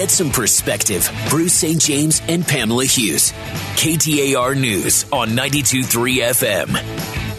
Get some perspective. Bruce St. James and Pamela Hughes. KTAR News on 92.3 FM.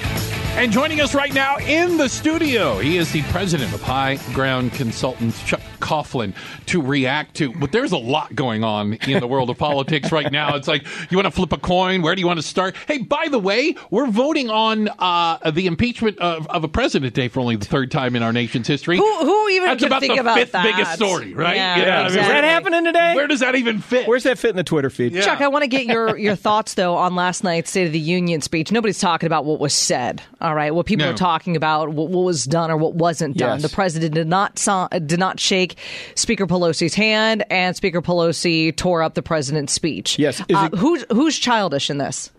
And joining us right now in the studio, he is the president of High Ground Consultants, Chuck Coughlin, to react to. But there's a lot going on in the world of politics right now. It's like, you want to flip a coin? Where do you want to start? Hey, by the way, we're voting on uh, the impeachment of, of, a president today for only the third time in our nation's history. Who, who even That's can about think the about fifth that? biggest story, right? Yeah, You know what I mean? Is that happening today? Where does that even fit? Where's that fit in the Twitter feed? Yeah. Chuck, I want to get your, your thoughts though on last night's State of the Union speech. Nobody's talking about what was said. All right, what people No. are talking about, what, what was done or what wasn't done. Yes. The president did not so- did not shake Speaker Pelosi's hand, and Speaker Pelosi tore up the president's speech. Yes. Uh, it- who's who's childish in this?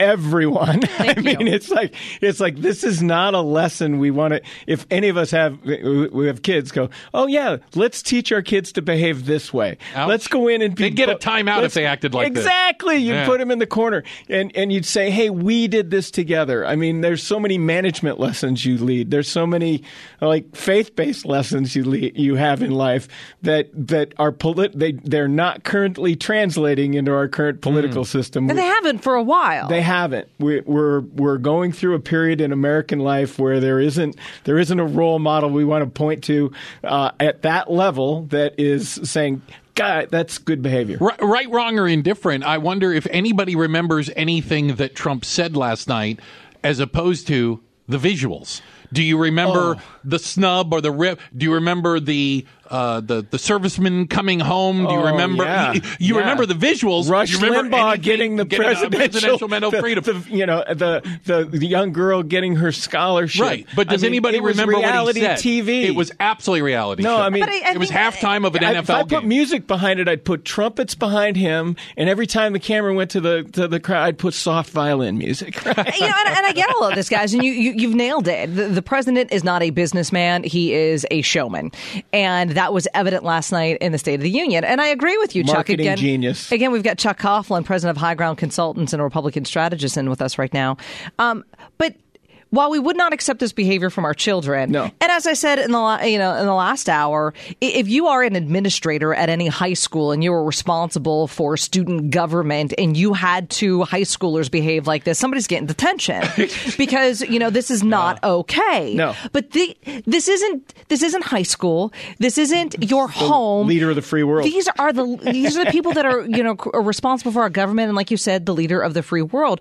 Everyone. I you. mean, it's like it's like this is not a lesson we want to. If any of us have we have kids, go, oh yeah, let's teach our kids to behave this way. Ouch. Let's go in and be, They'd get a timeout if they acted like this. exactly. You'd Yeah. put them in the corner and and you'd say, hey, we did this together. I mean, there's so many management lessons you lead. There's so many like faith based lessons you lead, you have in life that that are polit- they they're not currently translating into our current political mm. system. And they haven't for a while. They haven't. We, we're we're going through a period in American life where there isn't there isn't a role model we want to point to uh, at that level that is saying, "God, that's good behavior." Right, right, wrong, or indifferent. I wonder if anybody remembers anything that Trump said last night, as opposed to the visuals. Do you remember Oh. the snub or the rip? Do you remember the uh, the the serviceman coming home? Do you Oh, remember? yeah. You, you Yeah. remember the visuals? Rush you remember Limbaugh anything- getting the a presidential, presidential medal of freedom. the- you know, the, the the young girl getting her scholarship. Right, but does I mean, anybody it was remember reality what he said? TV? It was absolutely reality. No, show. I mean- But I- I it was think- halftime of an I- NFL if I game. put music behind it, I'd put trumpets behind him, and every time the camera went to the to the crowd, I'd put soft violin music. you know, and, and I get all of this, guys, and you, you you've nailed it. The, the president is not a businessman; he is a showman, and that was evident last night in the State of the Union. And I agree with you, Chuck. Again, genius. Again, we've got Chuck Coughlin, president of High Ground Consultants and a Republican strategist, in with us right now. Um, but. While we would not accept this behavior from our children, No. and as I said in the la- you know in the last hour, if you are an administrator at any high school and you were responsible for student government and you had two high schoolers behave like this, somebody's getting detention because you know this is not okay. No. but the, this isn't this isn't high school. This isn't your home. leader of the free world. These are the these are the people that are you know are responsible for our government and like you said, the leader of the free world.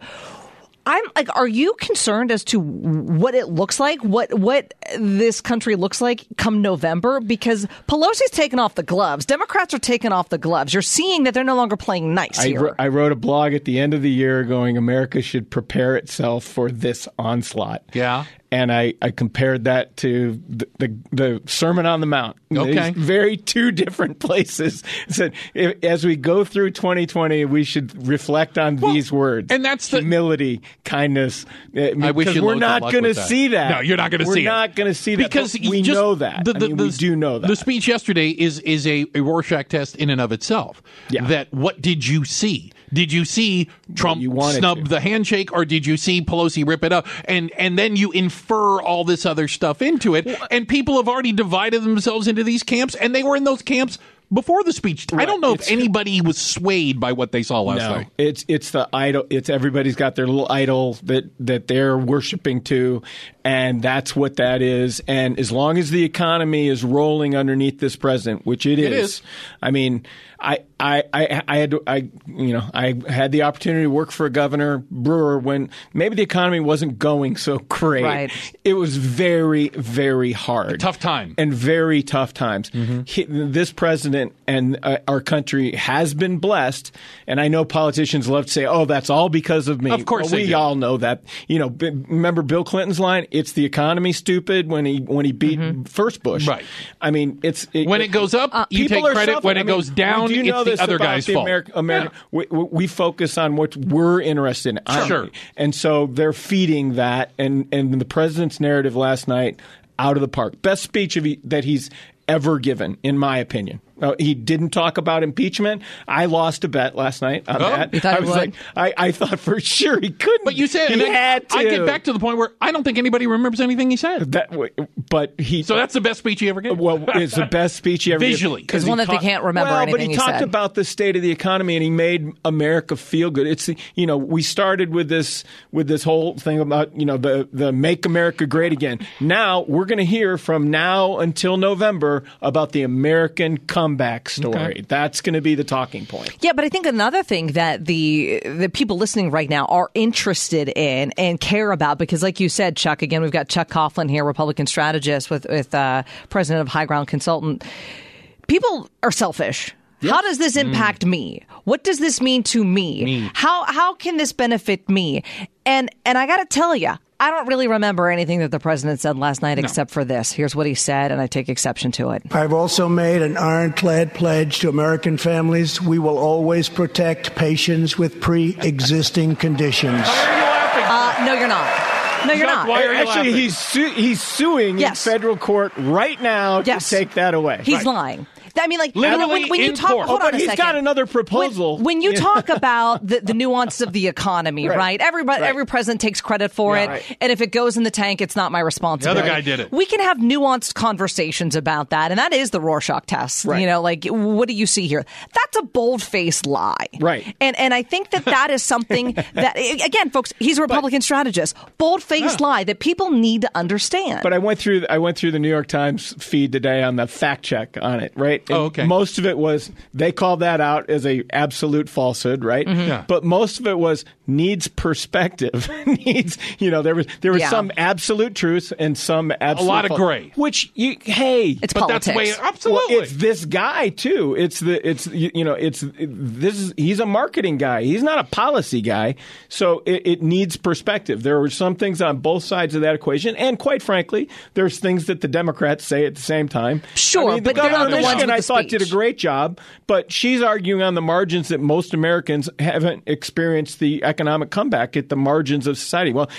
I'm like, are you concerned as to what it looks like, what what this country looks like come November? Because Pelosi's taken off the gloves. Democrats are taking off the gloves. You're seeing that they're no longer playing nice I, here. I wrote a blog at the end of the year going, America should prepare itself for this onslaught. Yeah. And I, I compared that to the, the, the Sermon on the Mount. Okay. These very two different places. Said if, as we go through 2020, we should reflect on these words. and that's the- humility, kindness. I, mean, I wish we're not going to see that. No, you're not see. We're see it. not going to see that. because we just know that. The, the, I mean, the- we do know that. The speech yesterday is is a, a Rorschach test in and of itself. Yeah. That what did you see? Did you see Trump you snub to. the handshake, or did you see Pelosi rip it up? And and then you infer all this other stuff into it. And people have already divided themselves into these camps, and they were in those camps before the speech. I don't know if anybody was swayed by what they saw last no, night. it's it's the idol. It's everybody's got their little idol that that they're worshiping to, and that's what that is. And as long as the economy is rolling underneath this president, which it is, is. I mean, I. I, I, I had I you know I had the opportunity to work for a Governor Brewer when maybe the economy wasn't going so great. Right. It was very very hard, tough time. and very tough times. Mm-hmm. He, this president and uh, our country has been blessed, and I know politicians love to say, "Oh, that's all because of me." Of course Well, they we do. all know that. You know, b- remember Bill Clinton's line? "It's the economy, stupid." When he when he beat first Bush, Mm-hmm. Right. I mean, it's When it goes up, you take credit. suffering. When it I mean, goes down, we do it's know the other guy's the fault. Ameri- Ameri- we, we we focus on what we're interested in. I'm- Sure. And so they're feeding that, and and the president's narrative last night out of the park. Best speech he, that he's ever given, in my opinion. Uh, he didn't talk about impeachment. I lost a bet last night on Oh. that. You I was would? like, I, I thought for sure he couldn't. But you said he and then had to. I get back to the point where I don't think anybody remembers anything he said. that. But he. So that's the best speech he ever gave. well, it's the best speech he ever did. Visually. 'Cause It's he one that they talked- can't remember Well, but he he talked said. about the state of the economy and he made America feel good. It's the- you know we started with this with this whole thing about you know the the make America great again. Now we're going to hear from now until November about the American comeback story. That's going to be the talking point. Yeah, but I think another thing that the the people listening right now are interested in and care about because, like you said, Chuck. Again, we've got Chuck Coughlin here, Republican strategist with with uh, president of High Ground Consultant. People are selfish. How does this impact me? What does this mean to me? Me. How how can this benefit me? And and I got to tell you, I don't really remember anything that the president said last night except for this. Here's what he said, and I take exception to it. I've also made an ironclad pledge to American families. We will always protect patients with pre existing conditions. Why are you laughing? Uh, no, you're not. No, you're Chuck, not. why are you Actually, laughing? he's su- he's suing Yes. in federal court right now Yes. to take that away. He's lying. I mean, like Literally you know, when, when you talk, court. hold Oh, on but a he's second. got another proposal. When, when you talk about the, the nuance of the economy, right? Right. Everybody, Right. every president takes credit for Yeah. it, Right. and if it goes in the tank, it's not my responsibility. The other guy did it. We can have nuanced conversations about that, and that is the Rorschach test. Right. You know, like what do you see here? That's a bold faced lie, Right. And and I think that that is something that again, folks, he's a Republican strategist. Bold faced lie that people need to understand. But I went through I went through the New York Times feed today on the fact check on it, right? And Oh, okay. Most of it was they called that out as a absolute falsehood, right? Mm-hmm. Yeah. But most of it was needs perspective. needs, you know, there was there was Yeah. some absolute truth and some absolute a lot of gray. Which you hey, it's but politics. that's the way. well, Absolutely. it's this guy too. It's the it's you, you know it's this is he's a marketing guy. He's not a policy guy. So it, it needs perspective. There are some things on both sides of that equation, and quite frankly, there's things that the Democrats say at the same time. Sure, I mean, the but they're governor not the ones Michigan, with I the thought did a great job, but she's arguing on the margins that most Americans haven't experienced the economic comeback at the margins of society. Well,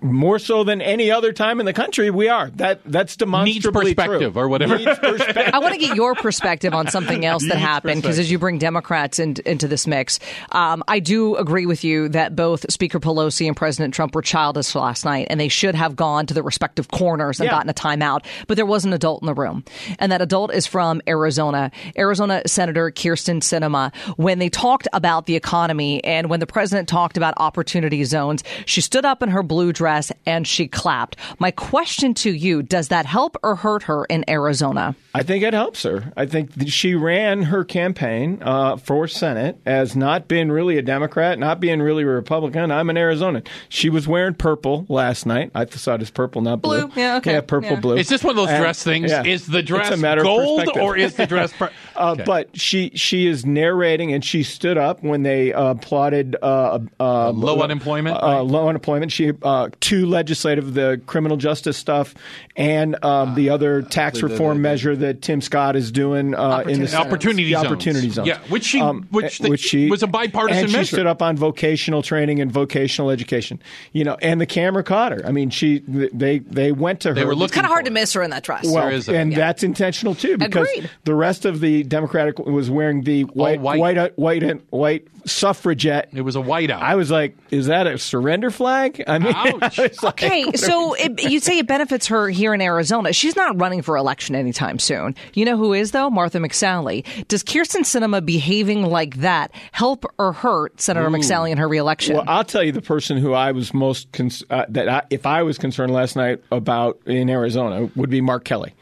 more so than any other time in the country, we are. That that's demonstrably perspective true. or whatever. Needs perspective. I want to get your perspective on something else that Huge happened because as you bring Democrats in, into this mix, um, I do agree with you that both Speaker Pelosi and President Trump were childish last night, and they should have gone to the respective corners and Yeah. gotten a timeout. But there was an adult in the room, and that adult is from Arizona. Arizona Arizona Senator Kirsten Sinema. When they talked about the economy and when the president talked about opportunity zones, she stood up in her blue dress and she clapped. My question to you: Does that help or hurt her in Arizona? I think it helps her. I think she ran her campaign uh, for Senate as not being really a Democrat, not being really a Republican. I'm an Arizonan. She was wearing purple last night. I saw it as purple, not blue. Blue. Yeah, okay. Yeah, purple, Yeah. blue. Is this one of those And- dress things? yeah. Is the dress matter gold or is the dress? Per- Uh, Okay. But she she is narrating, and she stood up when they uh, applauded uh, uh, low unemployment, Uh, right? Low unemployment. She uh, two legislative, the criminal justice stuff, and um, the other tax reform measure that Tim Scott is doing uh, in the Senate. Opportunity the zones. opportunity zones. Yeah, which she- Um, which the- which she was a bipartisan and she measure. stood up on vocational training and vocational education. You know, and the camera caught her. I mean, she they they went to They her. were looking Kind of hard to miss her in that dress. Well, There is a- and yeah. that's intentional too, because Agreed. the rest of the Democratic was wearing the white, white. white, white, white, white suffragette. It was a whiteout. I was like, "Is that a surrender flag?" I mean, Ouch. I was like, Okay, so it, you say it benefits her here in Arizona. She's not running for election anytime soon. You know who is, though? Martha McSally. Does Kirsten Sinema behaving like that help or hurt Senator McSally in her reelection? Well, I'll tell you the person who I was most cons- uh, that I, if I was concerned last night about in Arizona would be Mark Kelly,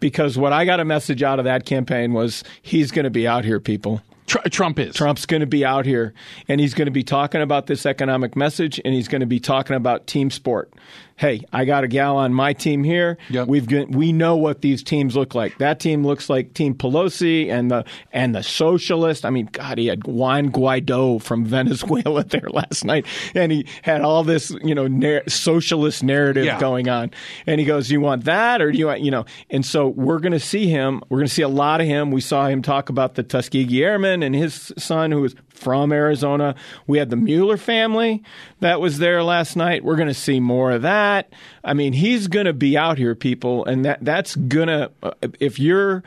because what I got a message out of that campaign was he's going to be out here, people. Tr- Trump is. Trump's going to be out here and he's going to be talking about this economic message and he's going to be talking about team sport. Hey, I got a gal on my team here. Yep. We've got, we know what these teams look like. That team looks like Team Pelosi and the and the socialist. I mean, God, he had Juan Guaido from Venezuela there last night, and he had all this you know nar- socialist narrative Yeah. going on. And he goes, "You want that, or do you want you know?" And so we're going to see him. We're going to see a lot of him. We saw him talk about the Tuskegee Airmen and his son, who was from Arizona. We had the Mueller family that was there last night. We're going to see more of that. I mean, he's going to be out here, people, and that that's going to uh, if you're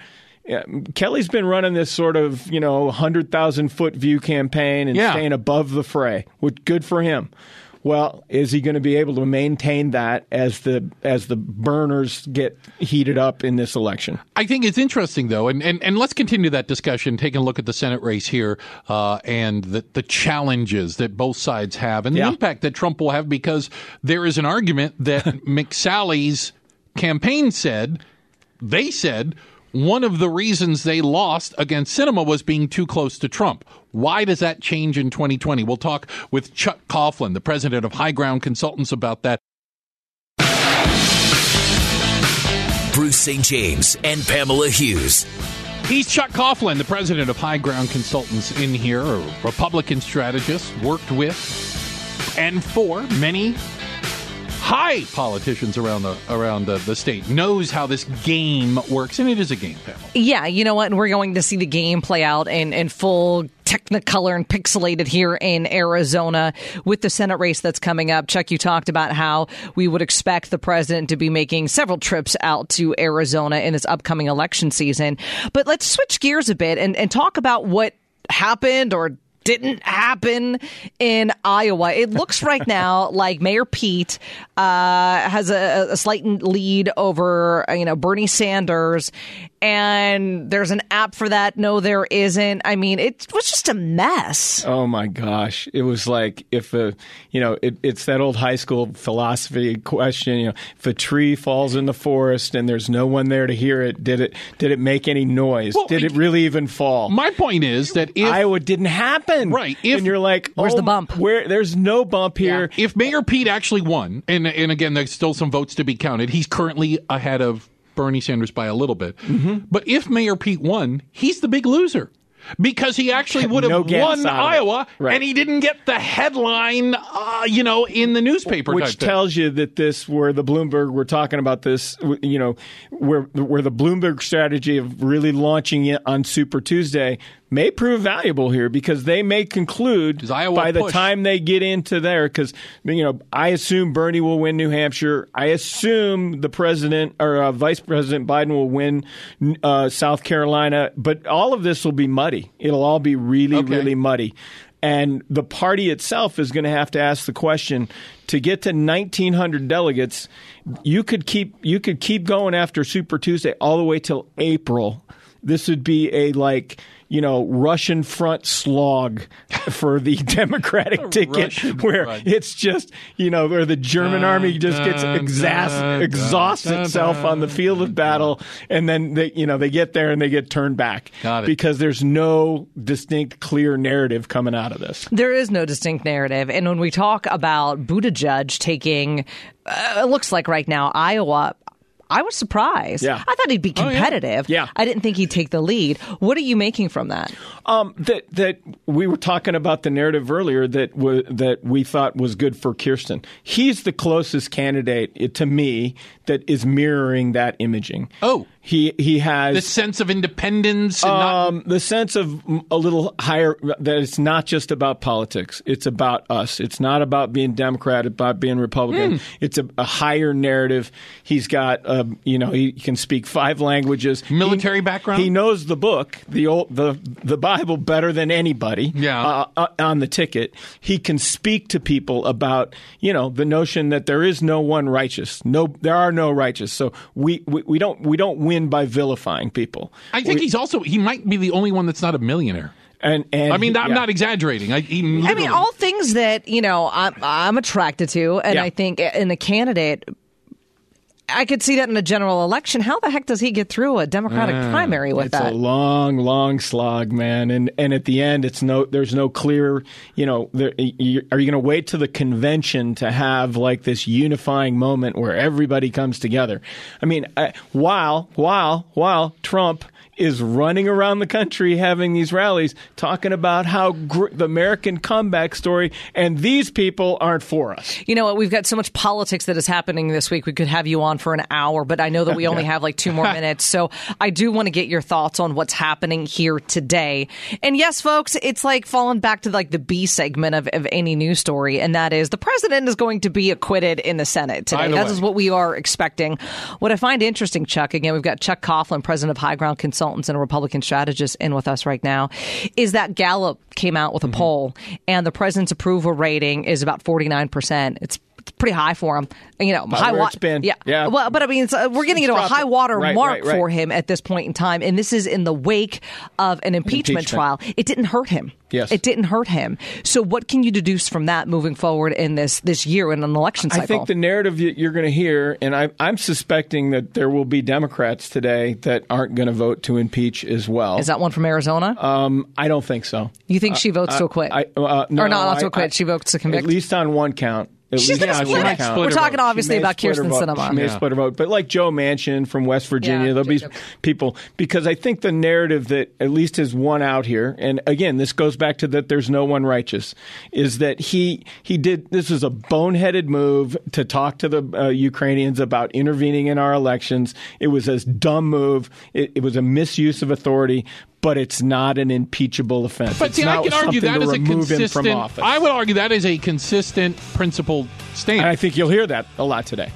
uh, Kelly's been running this sort of you know hundred thousand foot view campaign and Yeah. staying above the fray. Good for him. Well, is he going to be able to maintain that as the as the burners get heated up in this election? I think it's interesting, though, and, and, and let's continue that discussion, taking a look at the Senate race here uh, and the, the challenges that both sides have and Yeah. the impact that Trump will have because there is an argument that McSally's campaign said, they said, one of the reasons they lost against Sinema was being too close to Trump. Why does that change in 2020? We'll talk with Chuck Coughlin, the president of High Ground Consultants, about that. Bruce St. James and Pamela Hughes. He's Chuck Coughlin, the president of High Ground Consultants in here, a Republican strategist, worked with and for many high politicians around the around the, the state, knows how this game works, and it is a game, Pamela. Yeah, you know what? And we're going to see the game play out in, in full technicolor and pixelated here in Arizona with the Senate race that's coming up. Chuck, you talked about how we would expect the president to be making several trips out to Arizona in this upcoming election season. But let's switch gears a bit and, and talk about what happened or didn't happen in Iowa. It looks right now like Mayor Pete uh, has a, a slight lead over uh, you know Bernie Sanders, and there's an app for that. No, there isn't. I mean, it was just a mess. Oh my gosh! It was like if a you know it, it's that old high school philosophy question. You know, if a tree falls in the forest and there's no one there to hear it, did it did it make any noise? Well, did it really even fall? My point is that if Iowa didn't happen, Right, if- and you're like, Where's oh, the bump? Where there's no bump here. if Mayor Pete actually won, and and again, there's still some votes to be counted. He's currently ahead of Bernie Sanders by a little bit. Mm-hmm. But if Mayor Pete won, he's the big loser. Because he actually would have No won out of it. Iowa, Right. and he didn't get the headline, uh, you know, in the newspaper. Which type thing. tells you that this, where the Bloomberg, we're talking about this, you know, where where the Bloomberg strategy of really launching it on Super Tuesday may prove valuable here because they may conclude by the push. time they get into there, because you know, I assume Bernie will win New Hampshire. I assume the president or uh, Vice President Biden will win uh, South Carolina, but all of this will be muddy. It'll all be really, Okay. really muddy. And the party itself is going to have to ask the question to get to 1900 delegates, you could keep you could keep going after Super Tuesday all the way till April. This would be a like, you know, Russian front slog for the Democratic ticket Russian where front. it's just, you know, where the German Dun, army just gets dun, exas- dun, exhausts dun, itself on the field of battle and then they, you know, they get there and they get turned back Got it. because there's no distinct clear narrative coming out of this. There is no distinct narrative. And when we talk about Buttigieg taking, uh, it looks like right now, Iowa. I was surprised. Yeah. I thought he'd be Oh, yeah. competitive. Yeah. I didn't think he'd take the lead. What are you making from that? Um, that that we were talking about the narrative earlier that w- that we thought was good for Kirsten. He's the closest candidate to me that is mirroring that imaging. Oh. He he has the sense of independence and not um, the sense of mm, a little higher that it's not just about politics. It's about us. It's not about being Democrat. About being Republican. It's a, a higher narrative. He's got, um, you know, he can speak five languages. Military He- background? He knows the book, the old, the the Bible better than anybody. Yeah. uh, uh, on the ticket, he can speak to people about, you know, the notion that there is no one righteous. No, there are no righteous. So we we, we don't we don't win by vilifying people. I think We- he's also he might be the only one that's not a millionaire. and and I mean, I'm yeah. not exaggerating. I, I mean, all things that you know I'm, I'm attracted to, and Yeah. I think eh, in a candidate, I could see that in a general election. How the heck does he get through a Democratic primary with It's that? It's a long, long slog, man, and and at the end, it's no. There's no clear. You know, there, you, are you going to wait to the convention to have like this unifying moment where everybody comes together? I mean, I, while while while Trump is running around the country having these rallies talking about how gr- the American comeback story, and these people aren't for us. You know what? We've got so much politics that is happening this week. We could have you on for an hour, but I know that we only have like two more minutes. So I do want to get your thoughts on what's happening here today. And yes, folks, it's like falling back to like the B segment of, of any news story, and that is the president is going to be acquitted in the Senate today. That way. is what we are expecting. What I find interesting, Chuck, again, we've got Chuck Coughlin, president of High Ground Consultants and a Republican strategist, in with us right now, is that Gallup came out with a mm-hmm. poll, and the president's approval rating is about 49%. It's it's pretty high for him. You know, About high where wa- Yeah, Yeah. Well, but I mean, it's, uh, we're getting into a high water Right, mark right, right. for him at this point in time, and this is in the wake of an impeachment, Impeachment. trial. It didn't hurt him. Yes. it didn't hurt him. So, what can you deduce from that moving forward in this this year in an election cycle? I think the narrative that you're going to hear, and I, I'm suspecting that there will be Democrats today that aren't going to vote to impeach as well. is that one from Arizona? Um, I don't think so. you think she votes to acquit? I, uh, no, or not, not to acquit? She votes to convict. At least on one count. At She's least gonna on split one it. count. We're We're talking vote. obviously She may about split her Kirsten vote. Sinema. She may Yeah. split her vote, but like Joe Manchin from West Virginia, Yeah, there'll be people because I think the narrative that at least is one out here, and again, this goes back to that there's no one righteous, is that he he did this was a boneheaded move to talk to the uh, Ukrainians about intervening in our elections. It was a dumb move. It, it was a misuse of authority. But it's not an impeachable offense. But see, I can argue that a consistent. I would argue that is a consistent principled stance. and I think you'll hear that a lot today.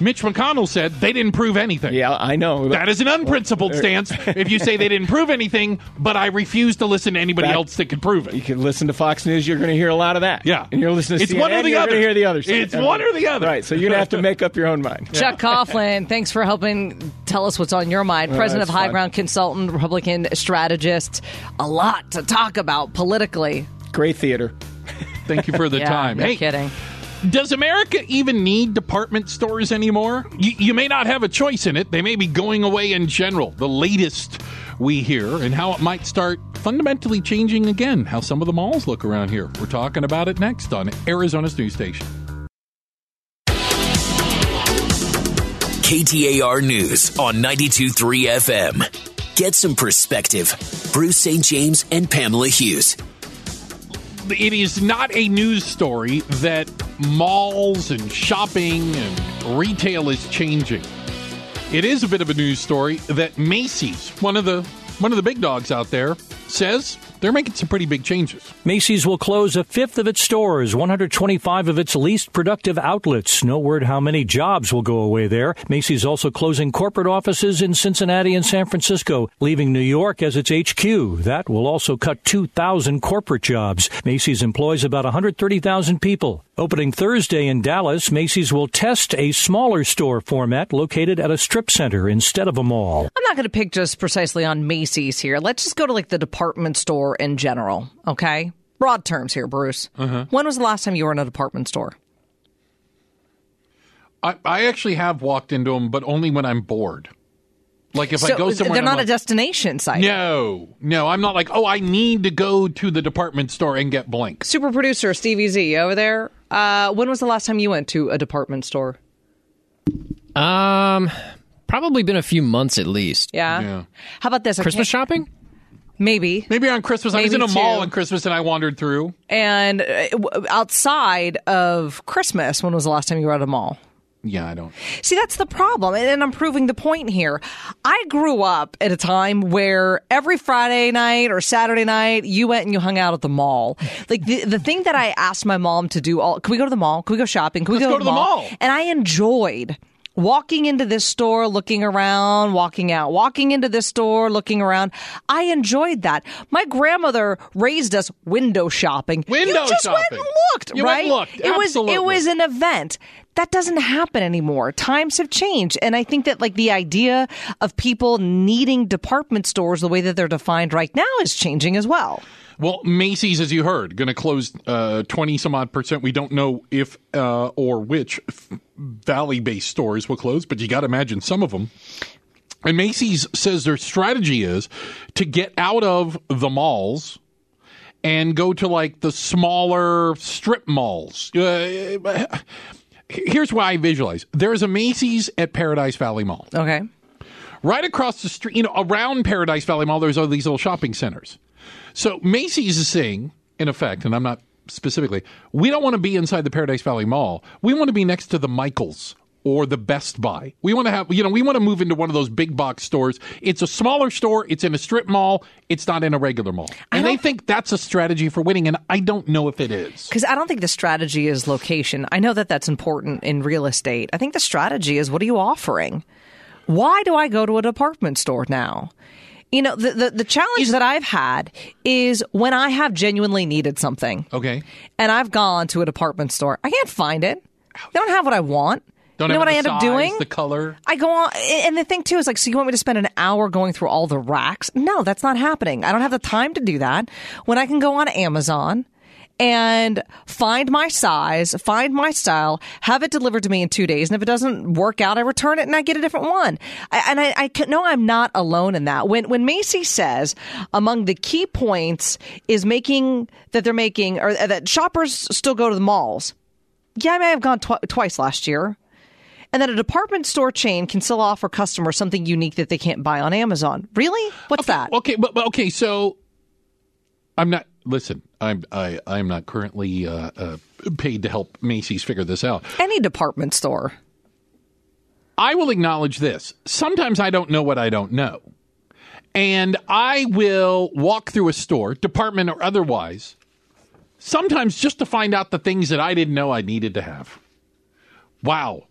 Mitch McConnell said they didn't prove anything. Yeah, I know. That is an unprincipled stance. If you say they didn't prove anything, but I refuse to listen to anybody That- else that could prove it. You can listen to Fox News. You're going to hear a lot of that. Yeah. and you're listening to It's CNN, one or the you're other. going to hear the other. side. It's one or the other. Right. So you're going to have to make up your own mind. Chuck Coughlin, thanks for helping tell us what's on your mind. Oh, President of High fine. Ground Consultant, Republican strategist. A lot to talk about politically. Great theater. Thank you for the Yeah, time. no hey, kidding. Does America even need department stores anymore? You, you may not have a choice in it. They may be going away in general. The latest we hear and how it might start fundamentally changing again, how some of the malls look around here. We're talking about it next on Arizona's news station. KTAR News on 92.3 FM. Get some perspective. Bruce St. James and Pamela Hughes. It is not a news story that malls and shopping and retail is changing. It is a bit of a news story that Macy's, one of the one of the big dogs out there, says they're making some pretty big changes. Macy's will close a fifth of its stores, 125 of its least productive outlets. No word how many jobs will go away there. Macy's also closing corporate offices in Cincinnati and San Francisco, leaving New York as its HQ. That will also cut 2,000 corporate jobs. Macy's employs about 130,000 people. Opening Thursday in Dallas, Macy's will test a smaller store format located at a strip center instead of a mall. I'm not going to pick just precisely on Macy's here. Let's just go to like the department store in general, okay? Broad terms here, Bruce. Uh-huh. When was the last time you were in a department store? I, I actually have walked into them, but only when I'm bored. Like if I go somewhere, they're and I'm not a like, destination site. no, no, I'm not like, oh, I need to go to the department store and get blank. Super producer Stevie Z over there. Uh, when was the last time you went to a department store? Um, probably been a few months at least. Yeah. Yeah. How about this? I Christmas can't- shopping? Maybe. Maybe on Christmas, I was in a mall two. on Christmas and I wandered through. And uh, outside of Christmas, when was the last time you were at a mall? Yeah, I don't. See, that's the problem. And, I'm proving the point here. I grew up at a time where every Friday night or Saturday night, you went and you hung out at the mall. Like the, the thing that I asked my mom to do all, can we go to the mall? Can we go shopping? Can we Let's go, go to the mall. And I enjoyed walking into this store, looking around, walking out, walking into this store, looking around. I enjoyed that. My grandmother raised us window shopping. Window you just went shopping. and looked, You went right? looked. It was it was an event. That doesn't happen anymore. Times have changed. And I think that like the idea of people needing department stores the way that they're defined right now is changing as well. Well, Macy's, as you heard, going to close uh, 20 some odd percent. We don't know if uh, or which Valley based stores will close, but you got to imagine some of them. And Macy's says their strategy is to get out of the malls and go to like the smaller strip malls. Uh, here's why I visualize there's a Macy's at Paradise Valley Mall. Okay. Right across the street, you know, around Paradise Valley Mall, there's all these little shopping centers. So Macy's is saying, in effect, and I'm not specifically, we don't want to be inside the Paradise Valley Mall. We want to be next to the Michaels or the Best Buy. We want to have, you know, we want to move into one of those big box stores. It's a smaller store. It's in a strip mall. It's not in a regular mall. And they think that's a strategy for winning. And I don't know if it is. Because I don't think the strategy is location. I know that that's important in real estate. I think the strategy is what are you offering? Why do I go to a department store now? You know, the, the, the challenge that I've had is when I have genuinely needed something Okay. and I've gone to a department store, I can't find it. They don't have what I want. Don't you know have what I end up size, doing? The color. I go on, and the thing too is like, so you want me to spend an hour going through all the racks? No, that's not happening. I don't have the time to do that. When I can go on Amazon and find my size, find my style, have it delivered to me in two days, and if it doesn't work out, I return it and I get a different one. And I, I know I'm not alone in that. When when Macy says among the key points is making that they're making or that shoppers still go to the malls. Yeah, I may have gone tw- twice last year and that a department store chain can still offer customers something unique that they can't buy on Amazon. Really? What's that? Okay, but, but okay, so I'm not. Listen, I'm I I'm not currently uh, uh, paid to help Macy's figure this out. Any department store. I will acknowledge this. Sometimes I don't know what I don't know. And I will walk through a store, department or otherwise, sometimes just to find out the things that I didn't know I needed to have. Wow.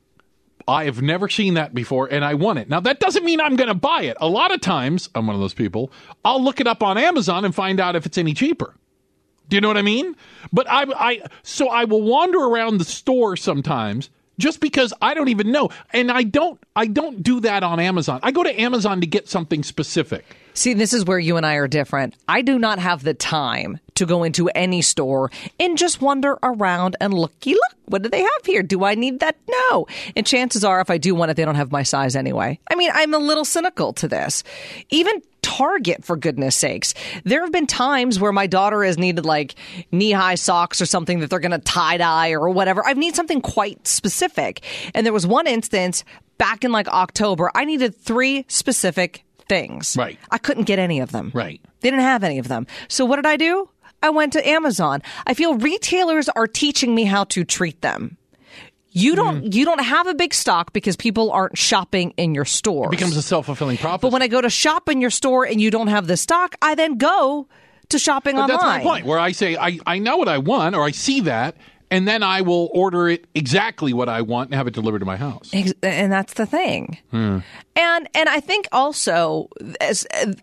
I have never seen that before and I want it. Now, that doesn't mean I'm going to buy it. A lot of times, I'm one of those people, I'll look it up on Amazon and find out if it's any cheaper. Do you know what I mean? But I, I, so I will wander around the store sometimes just because I don't even know, and I don't, I don't do that on Amazon. I go to Amazon to get something specific. See, this is where you and I are different. I do not have the time to go into any store and just wander around and looky look. What do they have here? Do I need that? No. And chances are, if I do want it, they don't have my size anyway. I mean, I'm a little cynical to this. Even Target, for goodness sakes. There have been times where my daughter has needed like knee high socks or something that they're going to tie dye or whatever. I need something quite specific. And there was one instance back in like October, I needed three specific things. Right. I couldn't get any of them. Right. They didn't have any of them. So what did I do? I went to Amazon. I feel retailers are teaching me how to treat them. You don't Mm. you don't have a big stock because people aren't shopping in your store. It becomes a self fulfilling prophecy. but when I go to shop in your store and you don't have the stock, I then go to shopping But online. that's my point. Where I say I, I know what I want, or I see that, and then I will order it exactly what I want and have it delivered to my house. And that's the thing. Hmm. And and I think also as uh,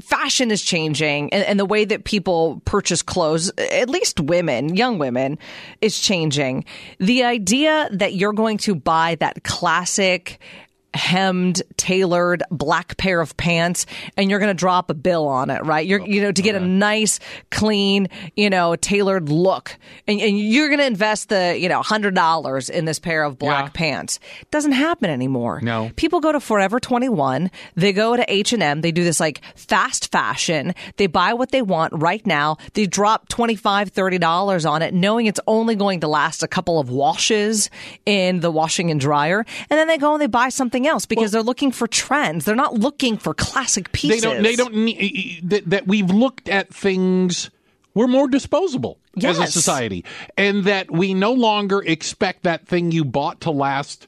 fashion is changing and, and the way that people purchase clothes, at least women, young women, is changing. The idea that you're going to buy that classic hemmed, tailored black pair of pants and you're going to drop a bill on it, right? You're, you know, to get a nice, clean, you know, tailored look. And, and you're going to invest the, you know, $100 in this pair of black Yeah. pants. It doesn't happen anymore. No. People go to Forever 21, they go to H&M, they do this like fast fashion. They buy what they want right now. They drop $25, $30 on it knowing it's only going to last a couple of washes in the washing and dryer. And then they go and they buy something else because they're looking for trends. They're not looking for classic pieces. They don't. They don't need that. That we've looked at things. We're more disposable as a society, and that we no longer expect that thing you bought to last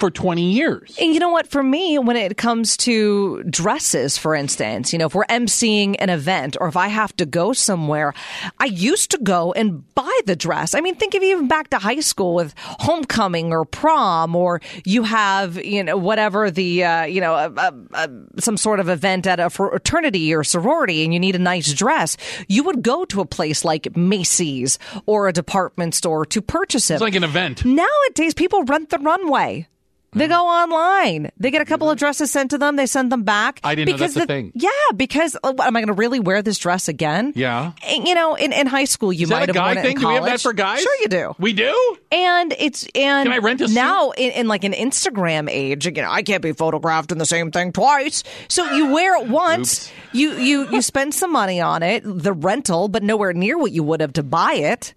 for twenty years. And you know what? For me, when it comes to dresses, for instance, you know, if we're emceeing an event or if I have to go somewhere, I used to go and buy the dress. I mean, think of even back to high school with homecoming or prom, or you have, you know, whatever the, uh, you know, a, a, a, some sort of event at a fraternity or sorority and you need a nice dress. You would go to a place like Macy's or a department store to purchase it. It's like an event. Nowadays, people rent the runway. They go online. They get a couple of dresses sent to them. They send them back. I didn't know that's because a thing. Yeah, because what, am I going to really wear this dress again? Yeah. And, you know, in, in high school, you Is might that a have worn guy it thing? in Do we have that college. for guys? Sure, you do. We do. And it's and Can I rent a suit? now in, in like an Instagram age. You know, I can't be photographed in the same thing twice. So you wear it once. You you you spend some money on it, the rental, but nowhere near what you would have to buy it.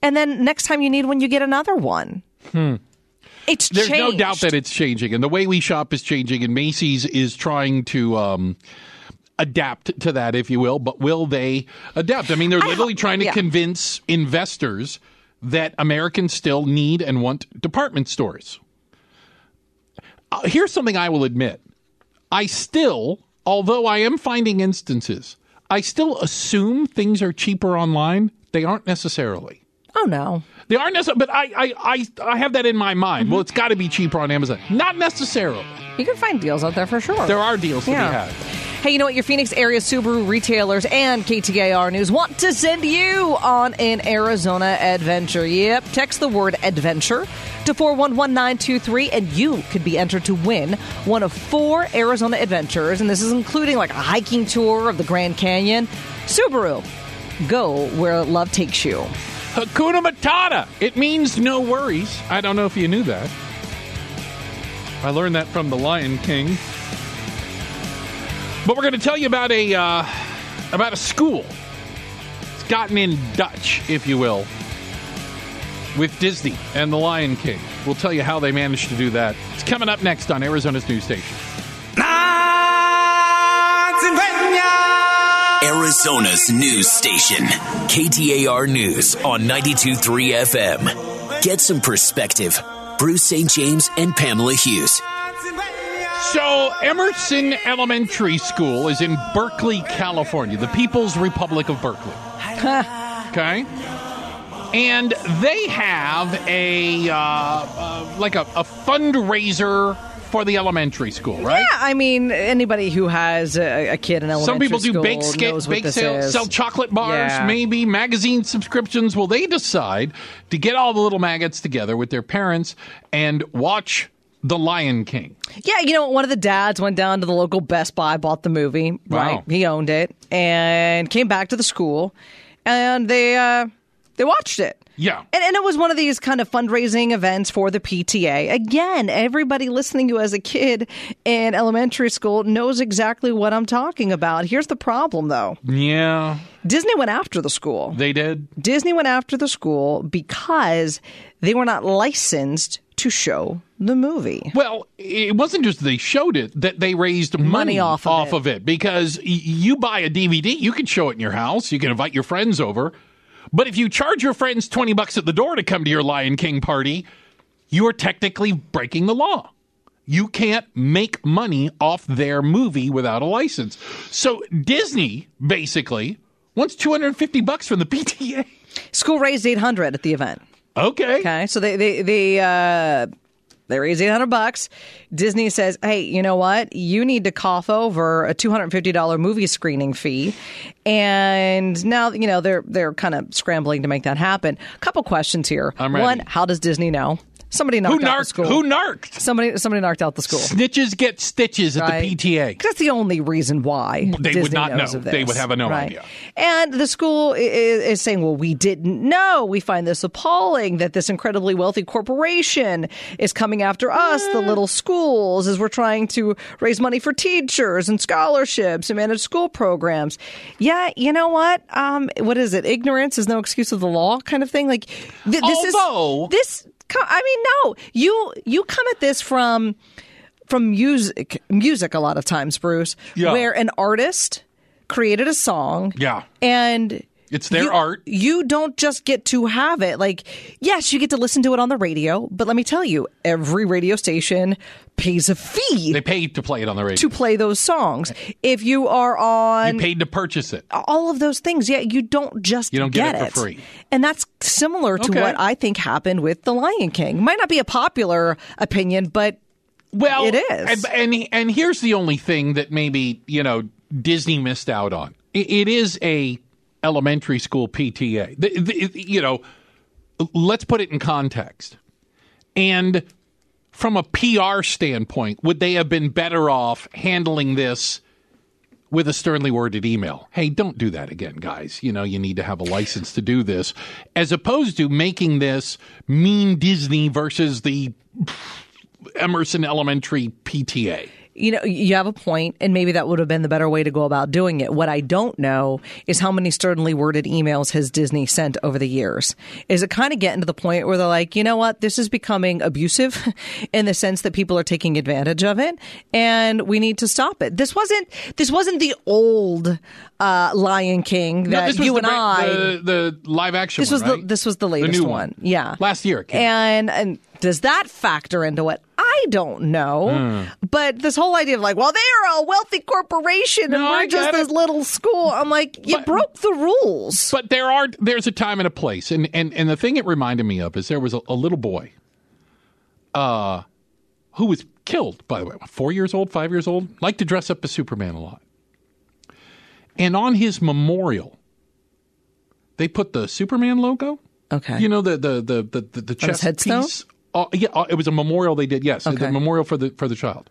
And then next time you need one, you get another one. Hmm. It's There's no doubt that it's changing, and the way we shop is changing, and Macy's is trying to. Um, adapt to that if you will but will they adapt i mean they're literally trying to yeah. convince investors that americans still need and want department stores uh, here's something i will admit i still although i am finding instances i still assume things are cheaper online they aren't necessarily Oh no. They aren't necessarily, but I, I, I, I have that in my mind. Mm-hmm. Well, it's got to be cheaper on Amazon. Not necessarily. You can find deals out there for sure. There are deals to Yeah. be had. Hey, you know what? Your Phoenix area Subaru retailers and KTAR News want to send you on an Arizona adventure. Yep. Text the word adventure to 411923 and you could be entered to win one of four Arizona adventures. And this is including like a hiking tour of the Grand Canyon. Subaru, go where love takes you. Hakuna Matata. It means no worries. I don't know if you knew that. I learned that from The Lion King. But we're going to tell you about a uh, about a school. It's gotten in Dutch, if you will, with Disney and The Lion King. We'll tell you how they managed to do that. It's coming up next on Arizona's news station. Arizona's news station. KTAR News on 92.3 FM. Get some perspective. Bruce St. James and Pamela Hughes. So, Emerson Elementary School is in Berkeley, California, the People's Republic of Berkeley. okay? And they have a, uh, uh, like a, a fundraiser for the elementary school, right? Yeah, I mean, anybody who has a, a kid in elementary school. Some people do bake skits, bake sales, sell chocolate bars, Yeah. maybe magazine subscriptions. Well, they decide to get all the little maggots together with their parents and watch The Lion King. Yeah, you know, one of the dads went down to the local Best Buy, bought the movie. Wow. Right, he owned it, and came back to the school, and they uh, they watched it. Yeah. And, and it was one of these kind of fundraising events for the PTA. Again, everybody listening to as a kid in elementary school knows exactly what I'm talking about. Here's the problem, though Yeah, Disney went after the school. they did. Disney went after the school because they were not licensed to show the movie. Well, it wasn't just they showed it that they raised money, off of it. because you buy a DVD, you can show it in your house, you can invite your friends over. But if you charge your friends 20 bucks at the door to come to your Lion King party, you are technically breaking the law. You can't make money off their movie without a license. So Disney basically wants 250 bucks from the PTA. School raised 800 at the event. Okay. Okay, so they they they uh, they raised hundred bucks. Disney says, "Hey, you know what? You need to cough over a two hundred fifty dollar movie screening fee." And now you know they're they're kind of scrambling to make that happen. A couple questions here. I'm ready. One, how does Disney know? Somebody knocked Who out the school. Who narked? Somebody somebody knocked out the school. Snitches get stitches at the PTA. That's the only reason why They Disney would not know. This, They would have a no right? idea. And the school is, is saying, "Well, we didn't know. We find this appalling that this incredibly wealthy corporation is coming after us, the little schools, as we're trying to raise money for teachers and scholarships and manage school programs." Yeah, you know what? Um, what is it? Ignorance is no excuse of the law, kind of thing. Like th- this Although- is this. I mean, no, you you come at this from from music music a lot of times, Bruce, Yeah. where an artist created a song. Yeah. And It's their you- art. You don't just get to have it. Like, yes, you get to listen to it on the radio, but let me tell you, every radio station pays a fee They paid to play it on the radio. to play those songs. If you are on you paid to purchase it. all of those things. Yeah, you don't just You don't get it for free. And that's similar to Okay. what I think happened with The Lion King. Might not be a popular opinion, but Well, It is. And, and and here's the only thing that maybe you know Disney missed out on. It, it is a elementary school PTA. The- the- you know, let's put it in context. And from a PR standpoint, would they have been better off handling this? With a sternly worded email. Hey, don't do that again, guys. You know, you need to have a license to do this, as opposed to making this mean Disney versus the Emerson Elementary PTA. You know, you have a point, and maybe that would have been the better way to go about doing it. What I don't know is how many sternly worded emails has Disney sent over the years. Is it kind of getting to the point where they're like, you know what, this is becoming abusive in the sense that people are taking advantage of it, and we need to stop it. This wasn't this wasn't the old uh, Lion King that was you the, and bra- I. the, the live action. this one, was right? the this was the latest new one. Yeah, last year. It came and and does that factor into it? I don't know. But this whole idea of like, well, they're a wealthy corporation and No, we're I just this little school. I'm like, you But- broke the rules. But there are there's a time and a place, and and and the thing it reminded me of is there was a, a little boy, uh, who was killed. By the way, four years old, five years old, liked to dress up as Superman a lot, and on his memorial, they put the Superman logo. Okay. You know the the the the the, the On his chest headstone? piece. Oh, yeah, oh, it was a memorial they did. Yes, Okay. the memorial for the for the child.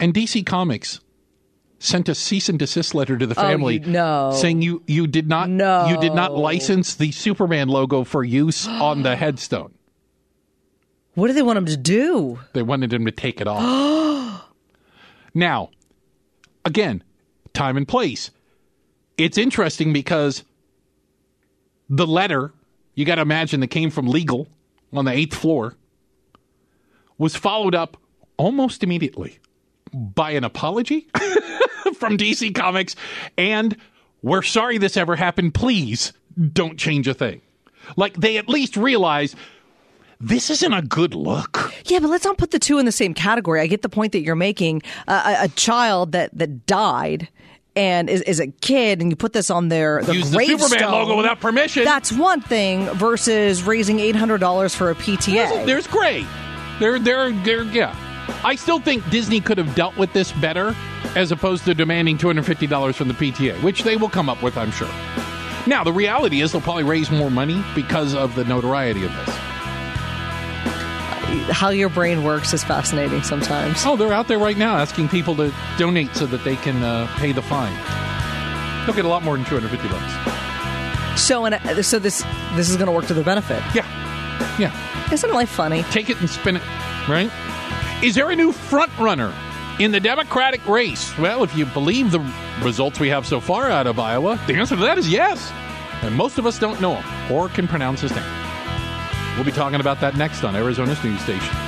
And DC Comics sent a cease and desist letter to the oh, family, Oh, no. saying you you did not No. you did not license the Superman logo for use on the headstone. what do they want him to do? They wanted him to take it off. now, again, time and place. It's interesting because the letter, you got to imagine that came from legal on the eighth floor, was followed up almost immediately by an apology from DC Comics and we're sorry this ever happened. Please don't change a thing. Like they at least realize this isn't a good look. Yeah, but let's not put the two in the same category. I get the point that you're making. Uh, a, a child that that died and is, is a kid, and you put this on their the Use the Superman logo without permission. That's one thing versus raising eight hundred dollars for a PTA. There's great. They're they're they're yeah. I still think Disney could have dealt with this better as opposed to demanding two hundred fifty dollars from the PTA, which they will come up with, I'm sure. Now the reality is they'll probably raise more money because of the notoriety of this. How your brain works is fascinating sometimes. Oh, they're out there right now asking people to donate so that they can uh, pay the fine. They'll get a lot more than two hundred fifty bucks. So, and so this this is going to work to their benefit. Yeah, yeah. Isn't life funny? take it and spin it, right? Is there a new front runner in the Democratic race? Well, if you believe the results we have so far out of Iowa, the answer to that is yes. And most of us don't know him or can pronounce his name. We'll be talking about that next on Arizona's news station.